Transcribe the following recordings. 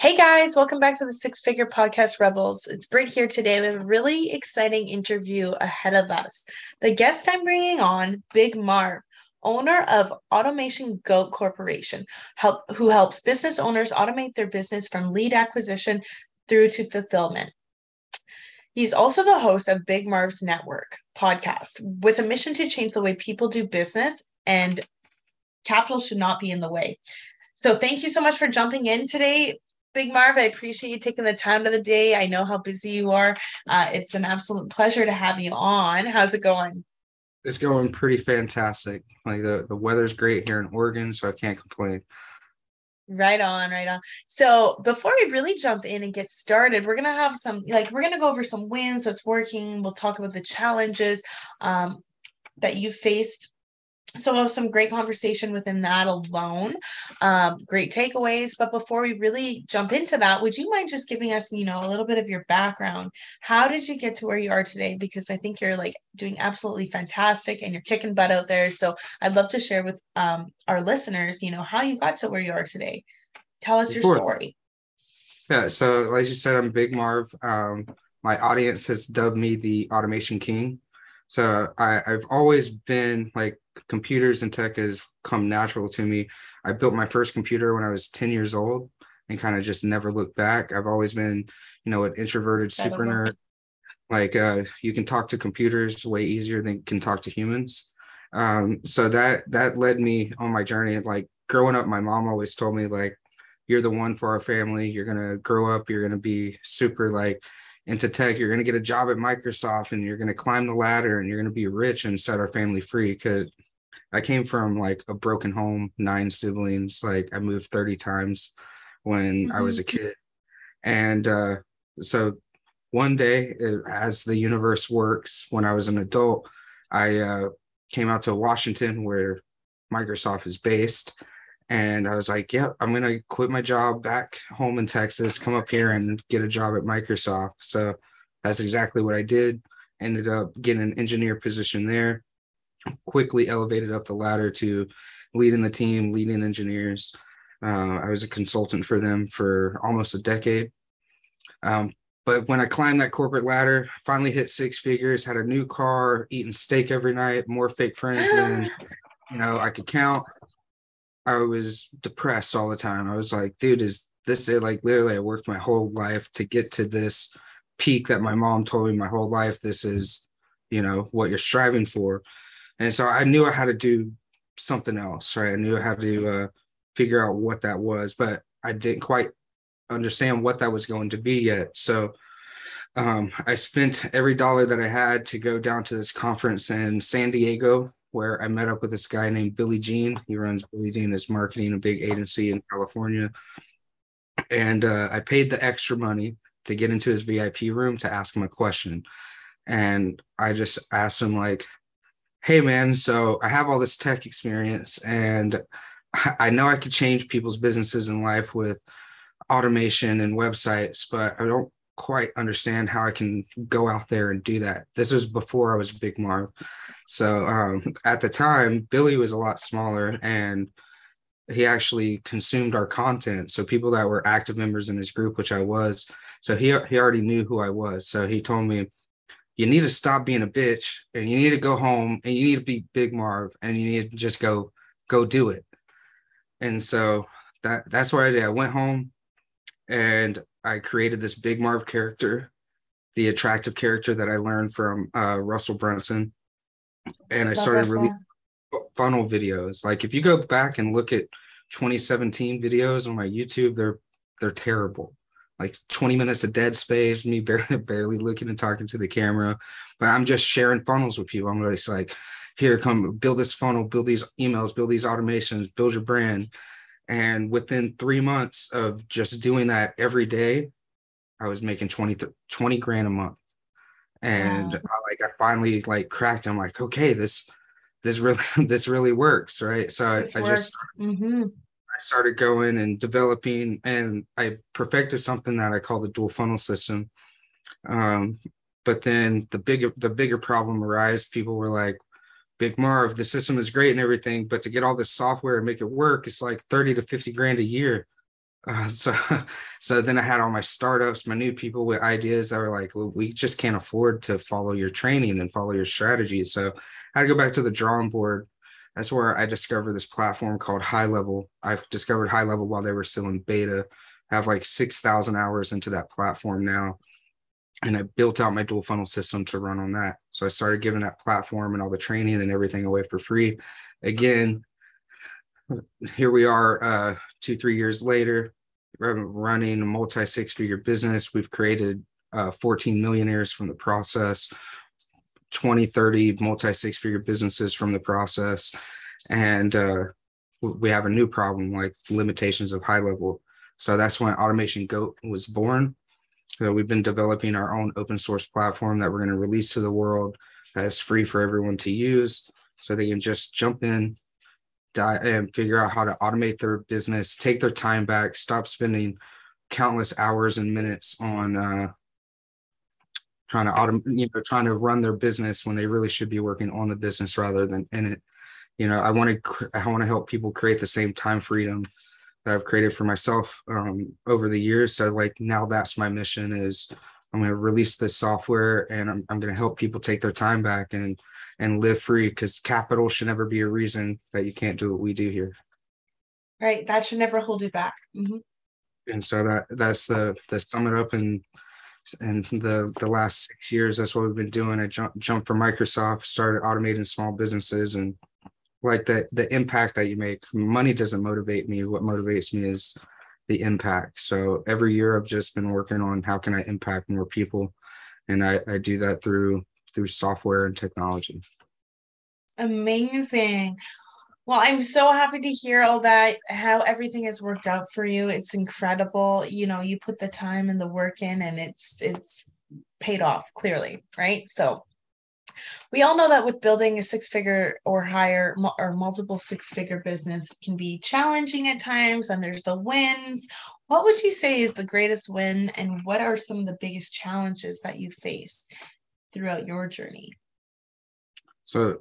Hey guys, welcome back to the Six Figure Podcast Rebels. It's Britt here today. with a really exciting interview ahead of us. The guest I'm bringing on, Big Marv, owner of Automation Goat Corporation, help, who helps business owners automate their business from lead acquisition through to fulfillment. He's also the host of Big Marv's Network podcast with a mission to change the way people do business, and capital should not be in the way. So, thank you so much for jumping in today. Big Marv, I appreciate you taking the time of the day. I know how busy you are. Uh, it's an absolute pleasure to have you on. How's it going? It's going pretty fantastic. Like the, the weather's great here in Oregon, so I can't complain. Right on, right on. So before we really jump in and get started, we're gonna have some like we're gonna go over some wins that's working. We'll talk about the challenges um, that you faced so some great conversation within that alone um, great takeaways. But before we really jump into that would you mind just giving us you know a little bit of your background? How did you get to where you are today? Because i think you're like doing absolutely fantastic and you're kicking butt out there. So i'd love to share with um, our listeners you know how you got to where you are today. Tell us your story. Yeah so like you said i'm big marv. Um, my audience has dubbed me the automation king. So I, I've always been like computers and tech has come natural to me. I built my first computer when I was 10 years old and kind of just never looked back. I've always been, you know, an introverted super nerd. Like uh, you can talk to computers way easier than can talk to humans. Um, so that that led me on my journey. Like growing up, my mom always told me like, you're the one for our family. You're gonna grow up. You're gonna be super like into tech. You're gonna get a job at Microsoft, and you're gonna climb the ladder, and you're gonna be rich and set our family free. Because I came from like a broken home, nine siblings. Like I moved 30 times when mm-hmm. I was a mm-hmm. kid. And uh, so one day, as the universe works, when I was an adult, I uh, came out to Washington where Microsoft is based. And I was like, yeah, I'm going to quit my job back home in Texas, come up here and get a job at Microsoft. So that's exactly what I did. Ended up getting an engineer position there quickly elevated up the ladder to leading the team, leading engineers. Uh, I was a consultant for them for almost a decade. Um, but when I climbed that corporate ladder, finally hit six figures, had a new car, eating steak every night, more fake friends than you know I could count. I was depressed all the time. I was like, dude, is this it? Like literally, I worked my whole life to get to this peak that my mom told me my whole life. This is, you know, what you're striving for. And so I knew I had to do something else, right? I knew I had to uh, figure out what that was, but I didn't quite understand what that was going to be yet. So um, I spent every dollar that I had to go down to this conference in San Diego, where I met up with this guy named Billy Gene. He runs Billy Gene Is Marketing, a big agency in California. And uh, I paid the extra money to get into his VIP room to ask him a question. And I just asked him, like, hey man so i have all this tech experience and i know i could change people's businesses in life with automation and websites but i don't quite understand how i can go out there and do that. This was before i was big marv. So um, at the time billy was a lot smaller and he actually consumed our content. So people that were active members in his group which i was so he, he already knew who i was. So he told me you need to stop being a bitch and you need to go home and you need to be Big Marv and you need to just go go do it. And so that that's what I did. I went home and I created this Big Marv character, the attractive character that I learned from uh, Russell Brunson. And I started releasing funnel videos. Like if you go back and look at 2017 videos on my YouTube, they're they're terrible like 20 minutes of dead space, me barely, barely looking and talking to the camera. But I'm just sharing funnels with people. I'm just like, here, come build this funnel, build these emails, build these automations, build your brand. And within three months of just doing that every day, I was making 20, 20 grand a month. And wow. I, like I finally like cracked. I'm like, okay, this this really this really works, right? So I, I, just mm-hmm. Started going and developing, and I perfected something that I call the dual funnel system. Um, but then the bigger the bigger problem arose. People were like, Big Marv, the system is great and everything, but to get all this software and make it work, it's like 30 to 50 grand a year. Uh, so, so then I had all my startups, my new people with ideas that were like, well, we just can't afford to follow your training and follow your strategy. So I had to go back to the drawing board. That's where I discovered this platform called High Level. I've discovered High Level while they were still in beta. I have like 6,000 hours into that platform now and I built out my dual funnel system to run on that. So I started giving that platform and all the training and everything away for free. Again, here we are uh, two, three years later, running a multi six figure business. We've created uh, 14 millionaires from the process, 20, 30 multi six figure businesses from the process. And uh, we have a new problem like limitations of high level. So that's when Automation Goat was born so we've been developing our own open source platform that we're going to release to the world that's free for everyone to use so they can just jump in and figure out how to automate their business take their time back stop spending countless hours and minutes on uh, trying to automate you know trying to run their business when they really should be working on the business rather than in it you know i want to i want to help people create the same time freedom that I've created for myself um, over the years. So like now that's my mission is I'm going to release this software and I'm, I'm going to help people take their time back and and live free because capital should never be a reason that you can't do what we do here. Right. That should never hold you back. Mm-hmm. And so that that's the the sum it up and and the the last six years that's what we've been doing. I jumped jumped from Microsoft, started automating small businesses and like the the impact that you make money doesn't motivate me. What motivates me is the impact. So every year i've just been working on how can i impact more people and i i do that through through software and technology. Amazing well i'm so happy to hear all that how everything has worked out for you. It's incredible. You know you put the time and the work in and it's it's paid off clearly right? So we all know that with building a six figure or higher or multiple six figure business can be challenging at times and there's the wins. What would you say is the greatest win and what are some of the biggest challenges that you faced throughout your journey? So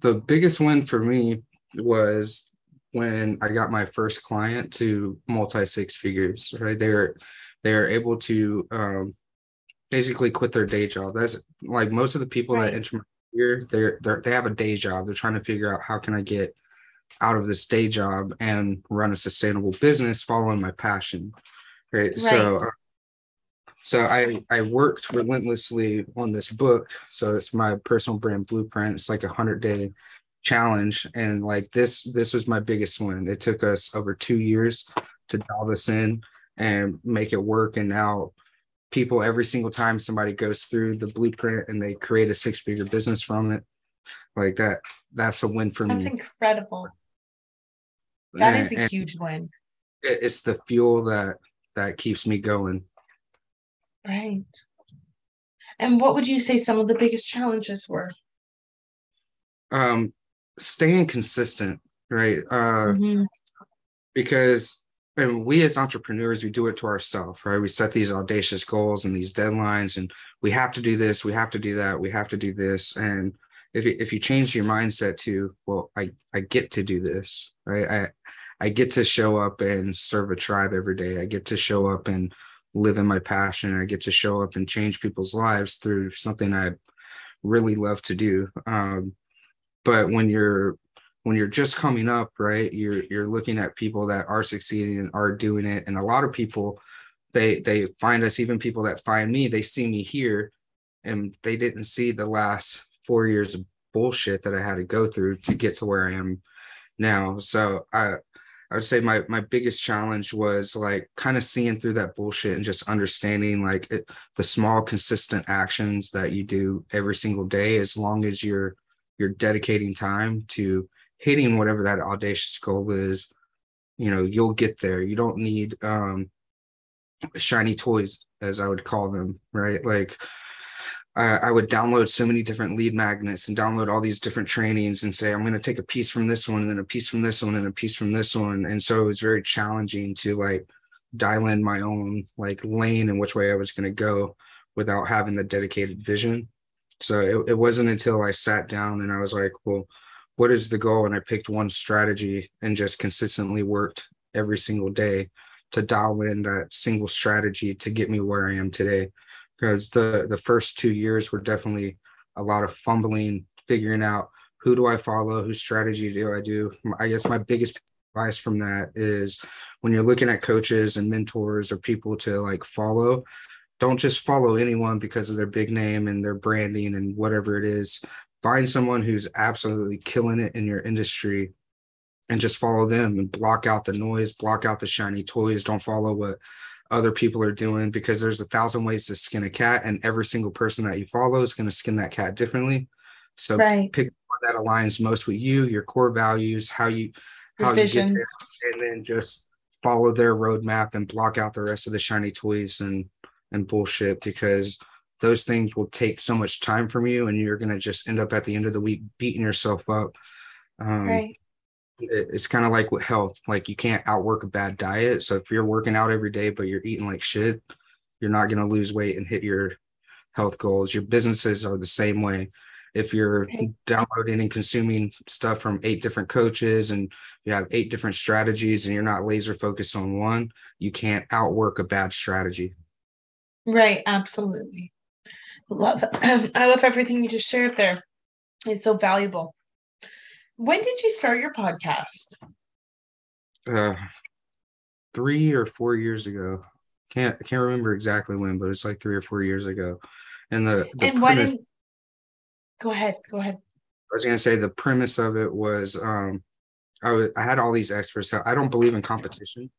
the biggest win for me was when i got my first client to multi six figures right they were they were able to um, basically quit their day job. That's like most of the people right. that enter my career, they're, they're they have a day job. They're trying to figure out how can I get out of this day job and run a sustainable business following my passion. Right. right. So uh, so I I worked relentlessly on this book. So it's my personal brand blueprint. It's like a hundred day challenge. And like this, this was my biggest one. It took us over two years to dial this in and make it work. And now people every single time somebody goes through the blueprint and they create a six figure business from it like that that's a win for that's me. That's incredible. That and, is a huge win. it's the fuel that that keeps me going. Right. And what would you say some of the biggest challenges were? Um staying consistent right? Uh mm-hmm. because and we as entrepreneurs we do it to ourselves right? We set these audacious goals and these deadlines and we have to do this we have to do that we have to do this. And if, if you change your mindset to well i i get to do this right? I i get to show up and serve a tribe every day. I get to show up and live in my passion. I get to show up and change people's lives through something i really love to do. Um, but when you're when you're just coming up, right, you're you're looking at people that are succeeding and are doing it. And a lot of people, they they find us, even people that find me, they see me here and they didn't see the last four years of bullshit that I had to go through to get to where I am now. So I I would say my my biggest challenge was like kind of seeing through that bullshit and just understanding like it, the small consistent actions that you do every single day as long as you're you're dedicating time to hitting whatever that audacious goal is you know you'll get there. You don't need um shiny toys as i would call them right? Like I, would download so many different lead magnets and download all these different trainings and say i'm going to take a piece from this one and then a piece from this one and a piece from this one. And so it was very challenging to like dial in my own like lane and which way i was going to go without having the dedicated vision so it, it wasn't until i sat down and i was like well what is the goal? And i picked one strategy and just consistently worked every single day to dial in that single strategy to get me where i am today. Because the the first two years were definitely a lot of fumbling figuring out who do i follow whose strategy do i do. I guess my biggest advice from that is when you're looking at coaches and mentors or people to like follow don't just follow anyone because of their big name and their branding and whatever it is find someone who's absolutely killing it in your industry and just follow them and block out the noise, block out the shiny toys. Don't follow what other people are doing because there's a thousand ways to skin a cat, and every single person that you follow is going to skin that cat differently. So right. pick one that aligns most with you, your core values, how you how you get there, and then just follow their roadmap and block out the rest of the shiny toys and and bullshit because those things will take so much time from you and you're going to just end up at the end of the week beating yourself up. Um, right. it's kind of like with health like you can't outwork a bad diet. So if you're working out every day but you're eating like shit you're not going to lose weight and hit your health goals. Your businesses are the same way. If you're right. downloading and consuming stuff from eight different coaches and you have eight different strategies and you're not laser focused on one you can't outwork a bad strategy right absolutely Love I love everything you just shared there. It's so valuable. When did you start your podcast? Uh three or four years ago. Can't I can't remember exactly when, but it's like three or four years ago. And the, the and what is go ahead, go ahead. I was gonna say the premise of it was um I was I had all these experts. So I don't believe in competition,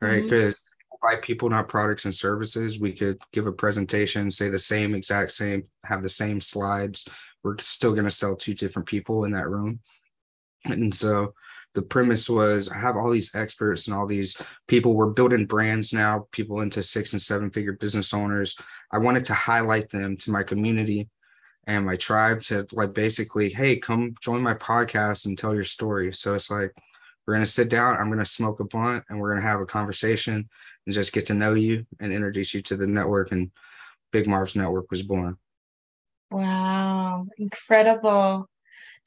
right? Because mm-hmm by people, not products and services. We could give a presentation, say the same exact same, have the same slides. We're still going to sell two different people in that room. And so the premise was I have all these experts and all these people. We're building brands now, people into six and seven figure business owners. I wanted to highlight them to my community and my tribe to like basically, hey, come join my podcast and tell your story. So it's like, we're going to sit down, I'm going to smoke a blunt, and we're going to have a conversation and just get to know you and introduce you to the network. And Big Marv's Network was born. Wow, incredible.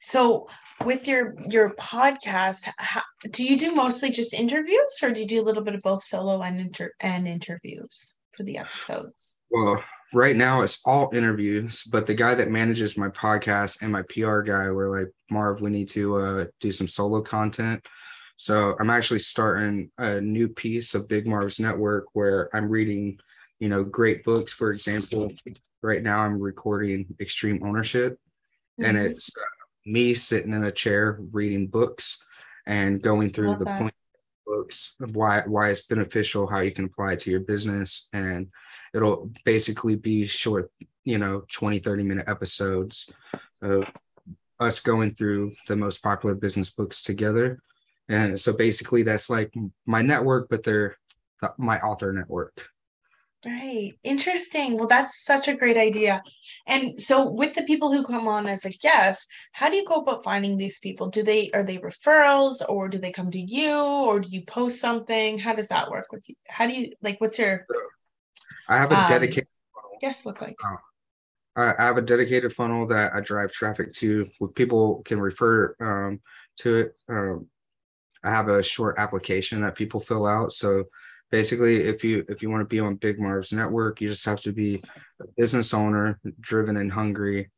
So, with your your podcast, how, do you do mostly just interviews, or do you do a little bit of both solo and inter and interviews for the episodes? Well, right now it's all interviews, but the guy that manages my podcast and my PR guy were like, Marv, we need to uh, do some solo content. So I'm actually starting a new piece of Big Marv's network where I'm reading, you know, great books. For example, right now I'm recording Extreme Ownership, mm-hmm. and it's uh, me sitting in a chair reading books and going through the that. point books of why why it's beneficial, how you can apply it to your business, and it'll basically be short, you know, 20, 30 minute episodes of us going through the most popular business books together and so basically, that's like my network, but they're my author network. Right. Interesting. Well, that's such a great idea. And so with the people who come on as a guest, how do you go about finding these people? Do they are they referrals or do they come to you or do you post something? How does that work with you? How do you like what's your I have a um, dedicated funnel. Yes, look like. Uh, I have a dedicated funnel that I drive traffic to where people can refer um, to it. I have a short application that people fill out. So basically, if you if you want to be on Big Marv's network, you just have to be a business owner, driven and hungry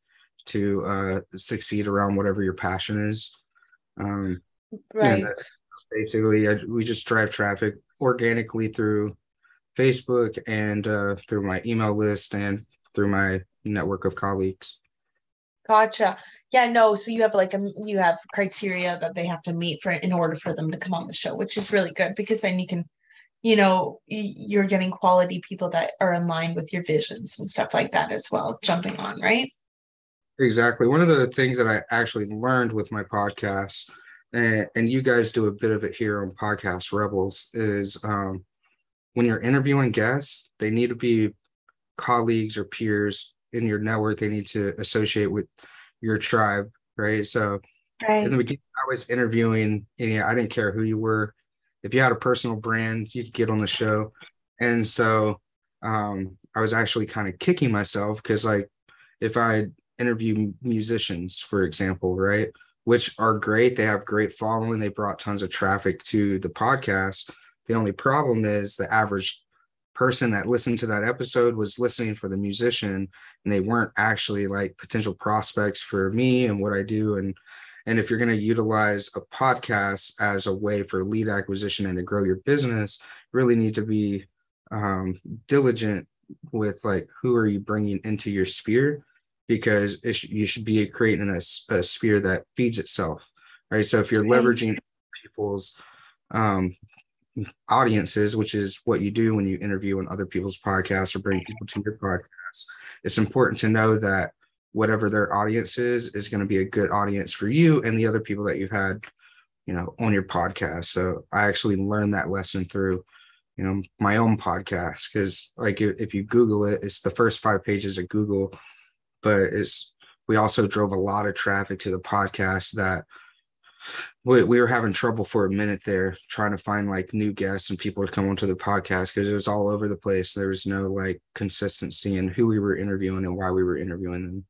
to uh, succeed around whatever your passion is. Um, right. Basically, I, we just drive traffic organically through Facebook and uh, through my email list and through my network of colleagues. Gotcha. Yeah, no. So you have like a you have criteria that they have to meet for in order for them to come on the show, which is really good because then you can, you know, you're getting quality people that are in line with your visions and stuff like that as well, jumping on, right? Exactly. One of the things that I actually learned with my podcast and, and you guys do a bit of it here on podcast rebels is um, when you're interviewing guests they need to be colleagues or peers in your network they need to associate with your tribe right? So Right. in the beginning i was interviewing and yeah, i didn't care who you were. If you had a personal brand you could get on the show. And so um, i was actually kind of kicking myself because like if i interview musicians for example right which are great they have great following they brought tons of traffic to the podcast the only problem is the average person that listened to that episode was listening for the musician and they weren't actually like potential prospects for me and what I do. And and if you're going to utilize a podcast as a way for lead acquisition and to grow your business you really need to be um, diligent with like who are you bringing into your sphere? Because it sh- you should be creating a, a sphere that feeds itself right? So if you're leveraging people's um, audiences, which is what you do when you interview on other people's podcasts or bring people to your podcast. It's important to know that whatever their audience is is going to be a good audience for you and the other people that you've had, you know, on your podcast. So I actually learned that lesson through, you know, my own podcast because like if if you Google it, it's the first five pages of Google, but it's we also drove a lot of traffic to the podcast that we, we were having trouble for a minute there trying to find like new guests and people to come onto the podcast because it was all over the place. There was no like consistency in who we were interviewing and why we were interviewing them.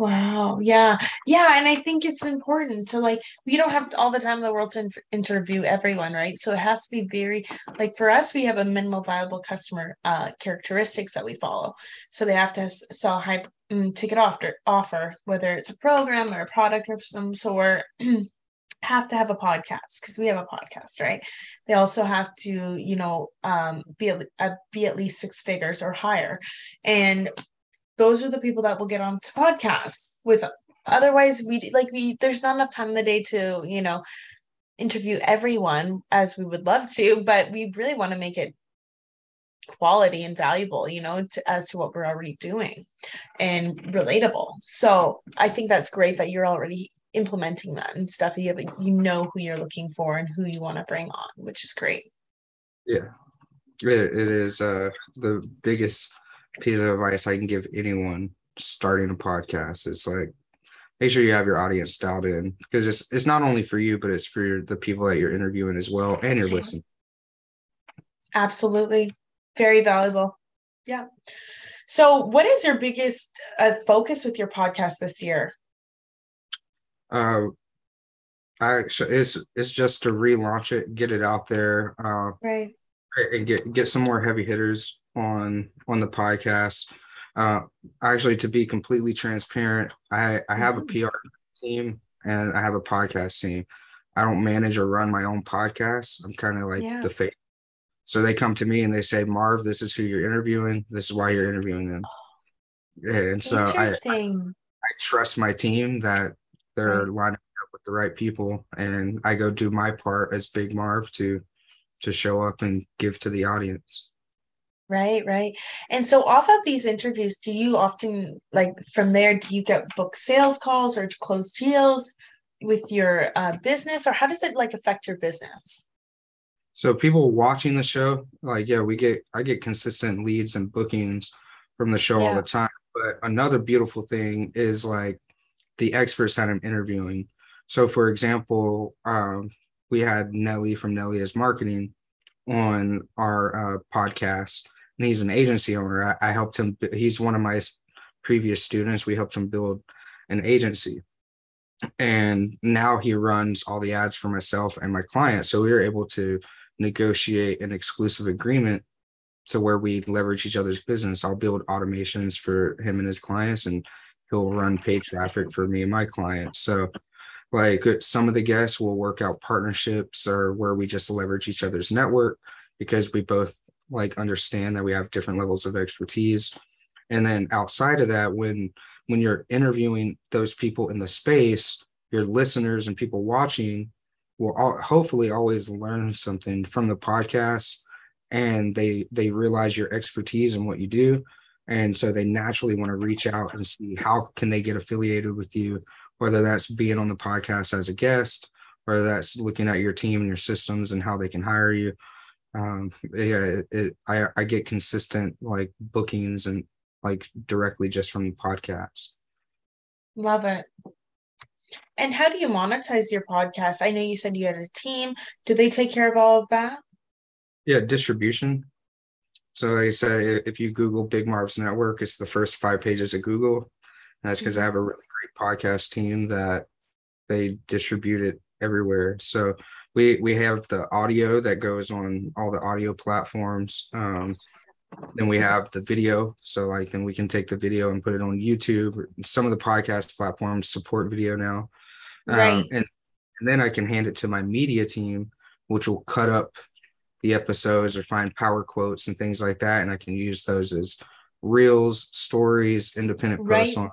Wow. Yeah. Yeah. And I think it's important to like, we don't have all the time in the world to in- interview everyone, right? So it has to be very, like for us, we have a minimal viable customer uh, characteristics that we follow. So they have to s- sell high mm, ticket offer, offer, whether it's a program or a product of some sort. have to have a podcast because we have a podcast right they also have to you know um be uh, be at least six figures or higher and those are the people that will get onto podcasts with otherwise we like we there's not enough time in the day to you know interview everyone as we would love to but we really want to make it quality and valuable you know to, as to what we're already doing and relatable. So i think that's great that you're already implementing that and stuff you have you know who you're looking for and who you want to bring on which is great. Yeah, it, it is uh, the biggest piece of advice I can give anyone starting a podcast. It's like make sure you have your audience dialed in because it's it's not only for you, but it's for your, the people that you're interviewing as well and you're listening. absolutely. Very valuable. Yeah. So what is your biggest uh, focus with your podcast this year? Uh, I it's it's just to relaunch it, get it out there, uh, right. and get get some more heavy hitters on on the podcast. Uh, actually, to be completely transparent, I I have a Mhm. PR team and I have a podcast team. I don't manage or run my own podcast. I'm kind of like Yeah. the face. So they come to me and they say, Marv, this is who you're interviewing. This is why you're interviewing them. Yeah, and so I, interesting I trust my team that they're lining up with the right people, and I go do my part as Big Marv to to show up and give to the audience. Right, right. And so off of these interviews, do you often like from there, do you get book sales calls or close deals with your uh, business or how does it like affect your business? So people watching the show, like yeah, we get I get consistent leads and bookings from the show all the time. But another beautiful thing is like the experts that I'm interviewing. So for example, um, we had Nelly from Nelly as marketing on our uh, podcast, and he's an agency owner. I, I helped him. He's one of my previous students. We helped him build an agency, and now he runs all the ads for myself and my clients. So we were able to negotiate an exclusive agreement to where we leverage each other's business. I'll build automations for him and his clients, and he'll run paid traffic for me and my clients. So, like some of the guests will work out partnerships or where we just leverage each other's network because we both like understand that we have different levels of expertise. And then outside of that, when when you're interviewing those people in the space, your listeners and people watching will all, hopefully always learn something from the podcast and they they realize your expertise and what you do and so they naturally want to reach out and see how can they get affiliated with you whether that's being on the podcast as a guest, whether that's looking at your team and your systems and how they can hire you. Um, yeah, it, I, I get consistent like bookings and like directly just from the podcasts. Love it. And how do you monetize your podcast? I know you said you had a team. Do they take care of all of that? Yeah, distribution. So like I said, if you Google Big Marv's Network, it's the first five pages of Google. And that's because I have a really great podcast team that they distribute it everywhere. So we we have the audio that goes on all the audio platforms. Um, then we have the video. So like then we can take the video and put it on YouTube. Some of the podcast platforms support video now. Um, right. And, and then I can hand it to my media team, which will cut up the episodes or find power quotes and things like that. And I can use those as reels, stories, independent right. posts on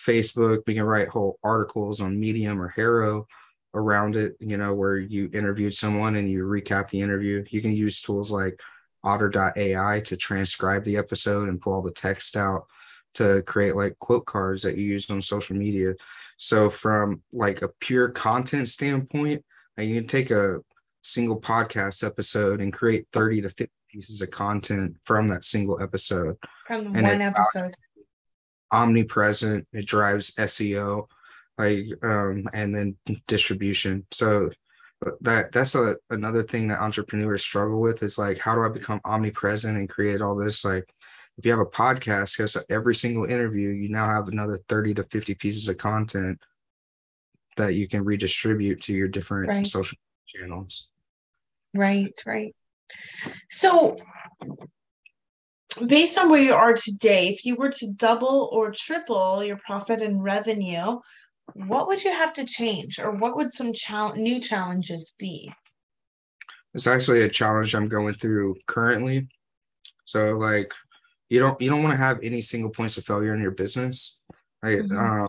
Facebook. We can write whole articles on Medium or HARO around it, you know, where you interviewed someone and you recap the interview. You can use tools like otter.ai to transcribe the episode and pull all the text out to create like quote cards that you use on social media. So from like a pure content standpoint, you can take a single podcast episode and create 30 to 50 pieces of content from that single episode. From and one episode. Omnipresent, it drives SEO, like um, and then distribution. So that that's a another thing that entrepreneurs struggle with is like how do I become omnipresent and create all this like if you have a podcast because every single interview you now have another 30 to 50 pieces of content that you can redistribute to your different right. social channels right right so based on where you are today if you were to double or triple your profit and revenue what would you have to change or what would some chal- new challenges be? It's actually a challenge i'm going through currently. So like you don't you don't want to have any single points of failure in your business. Right mm-hmm. uh,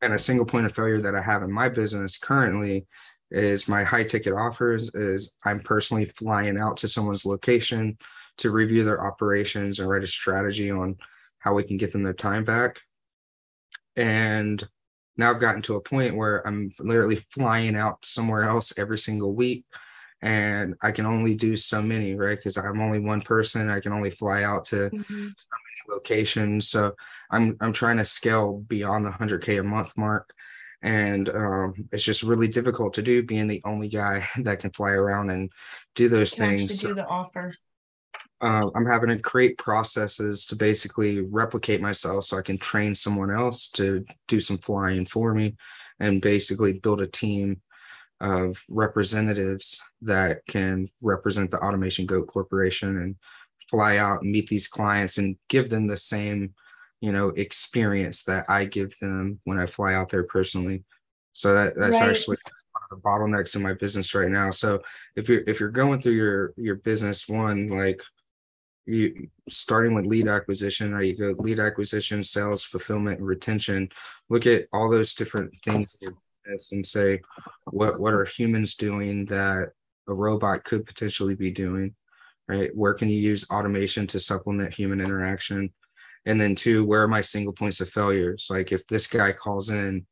and a single point of failure that i have in my business currently is my high ticket offers is i'm personally flying out to someone's location to review their operations and write a strategy on how we can get them their time back. And now I've gotten to a point where I'm literally flying out somewhere else every single week and I can only do so many, right? Because I'm only one person. I can only fly out to mm-hmm. so many locations. So I'm I'm trying to scale beyond the 100k a month mark, and um, it's just really difficult to do being the only guy that can fly around and do those things. So, do the offer uh, I'm having to create processes to basically replicate myself so I can train someone else to do some flying for me and basically build a team of representatives that can represent the Automation Goat Corporation and fly out and meet these clients and give them the same, you know, experience that I give them when I fly out there personally. So that that's right. actually one of the bottlenecks in my business right now. So if you're if you're going through your your business one like you starting with lead acquisition right? You go lead acquisition sales fulfillment and retention. Look at all those different things and say what what are humans doing that a robot could potentially be doing right? Where can you use automation to supplement human interaction? And then two where are my single points of failures? Like if this guy calls in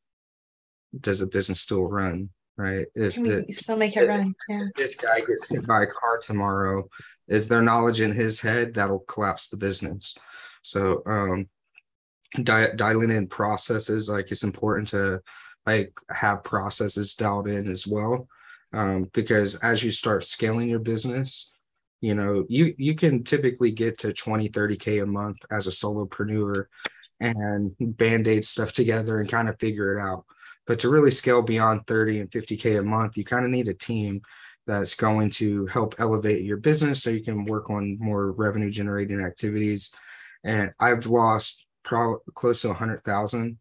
does the business still run right? If can we the, still make it run? yeah this guy gets hit by a car tomorrow is there knowledge in his head that'll collapse the business. So um di- dialing in processes like it's important to like have processes dialed in as well. Um, because as you start scaling your business you know you you can typically get to 20 30k a month as a solopreneur and band-aid stuff together and kind of figure it out. But to really scale beyond 30 and 50k a month you kind of need a team that's going to help elevate your business so you can work on more revenue generating activities. And I've lost probably close to 100,000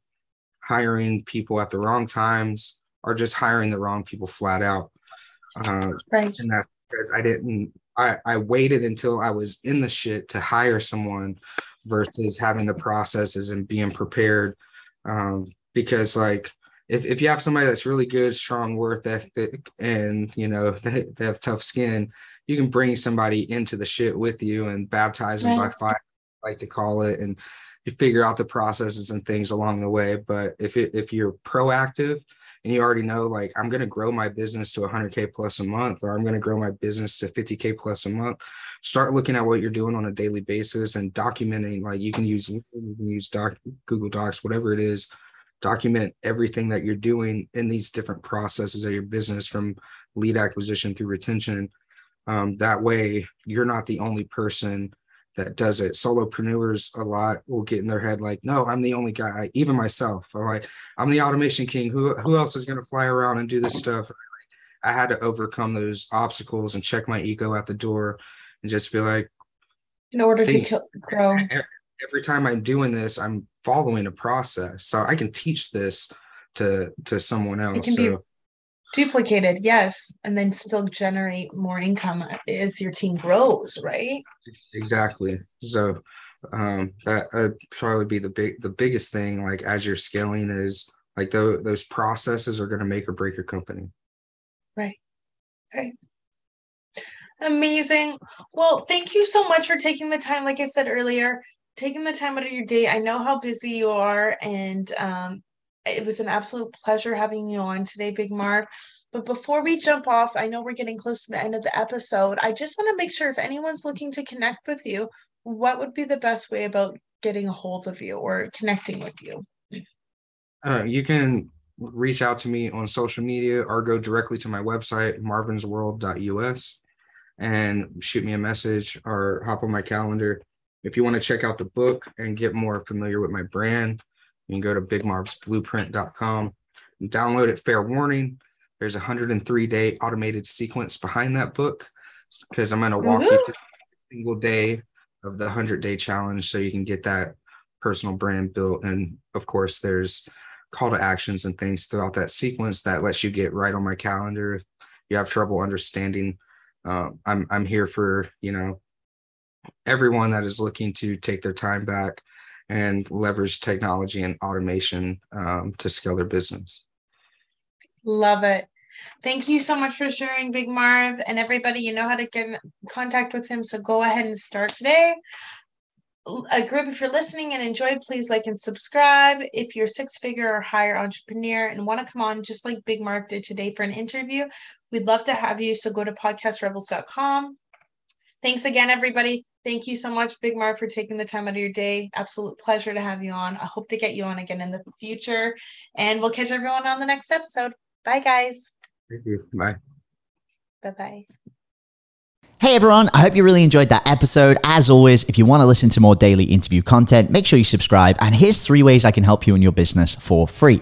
hiring people at the wrong times or just hiring the wrong people flat out. Uh, right. And that's because I didn't, I, I waited until I was in the shit to hire someone versus having the processes and being prepared. Um, because like if, if you have somebody that's really good, strong work ethic, and you know they, they have tough skin, you can bring somebody into the shit with you and baptize them right. by fire, I like to call it, and you figure out the processes and things along the way. But if it, if you're proactive and you already know like I'm going to grow my business to 100k plus a month or I'm going to grow my business to 50k plus a month, start looking at what you're doing on a daily basis and documenting. Like you can use you can use doc, Google Docs, whatever it is. Document everything that you're doing in these different processes of your business from lead acquisition through retention. Um, that way, you're not the only person that does it. Solopreneurs a lot will get in their head like, no, I'm the only guy. Even myself, I'm like, I'm the automation king. Who who else is going to fly around and do this stuff? I had to overcome those obstacles and check my ego at the door and just be like, in order to grow. Every time I'm doing this, I'm following a process, so I can teach this to to someone else. It can so, be duplicated yes and then still generate more income as your team grows right? Exactly. So um that would probably be the big the biggest thing like as you're scaling is like the, those processes are going to make or break your company. Right. Right. Amazing. Well thank you so much for taking the time like i said earlier taking the time out of your day i know how busy you are and um it was an absolute pleasure having you on today, Big Mark. But before we jump off, I know we're getting close to the end of the episode. I just want to make sure if anyone's looking to connect with you, what would be the best way about getting a hold of you or connecting with you? Uh, you can reach out to me on social media or go directly to my website, marvinsworld.us, and shoot me a message or hop on my calendar. If you want to check out the book and get more familiar with my brand, you can go to bigmarvsblueprint.com and download it. Fair warning, there's a 103 day automated sequence behind that book because I'm going to walk you through every single day of the 100 day challenge so you can get that personal brand built. And of course, there's call to actions and things throughout that sequence that lets you get right on my calendar. If you have trouble understanding, uh, I'm I'm here for you know everyone that is looking to take their time back and leverage technology and automation um, to scale their business. Love it. Thank you so much for sharing, Big Marv. And everybody, you know how to get in contact with him. So go ahead and start today. A group, if you're listening and enjoyed, please like and subscribe. If you're six figure or higher entrepreneur and want to come on, just like Big Marv did today for an interview, we'd love to have you. So go to podcastrebels.com. Thanks again, everybody. Thank you so much, Big Marv, for taking the time out of your day. Absolute pleasure to have you on. I hope to get you on again in the future. And we'll catch everyone on the next episode. Bye, guys. Thank you. Bye. Bye bye. Hey everyone, I hope you really enjoyed that episode. As always, if you want to listen to more daily interview content, make sure you subscribe. And here's three ways I can help you in your business for free.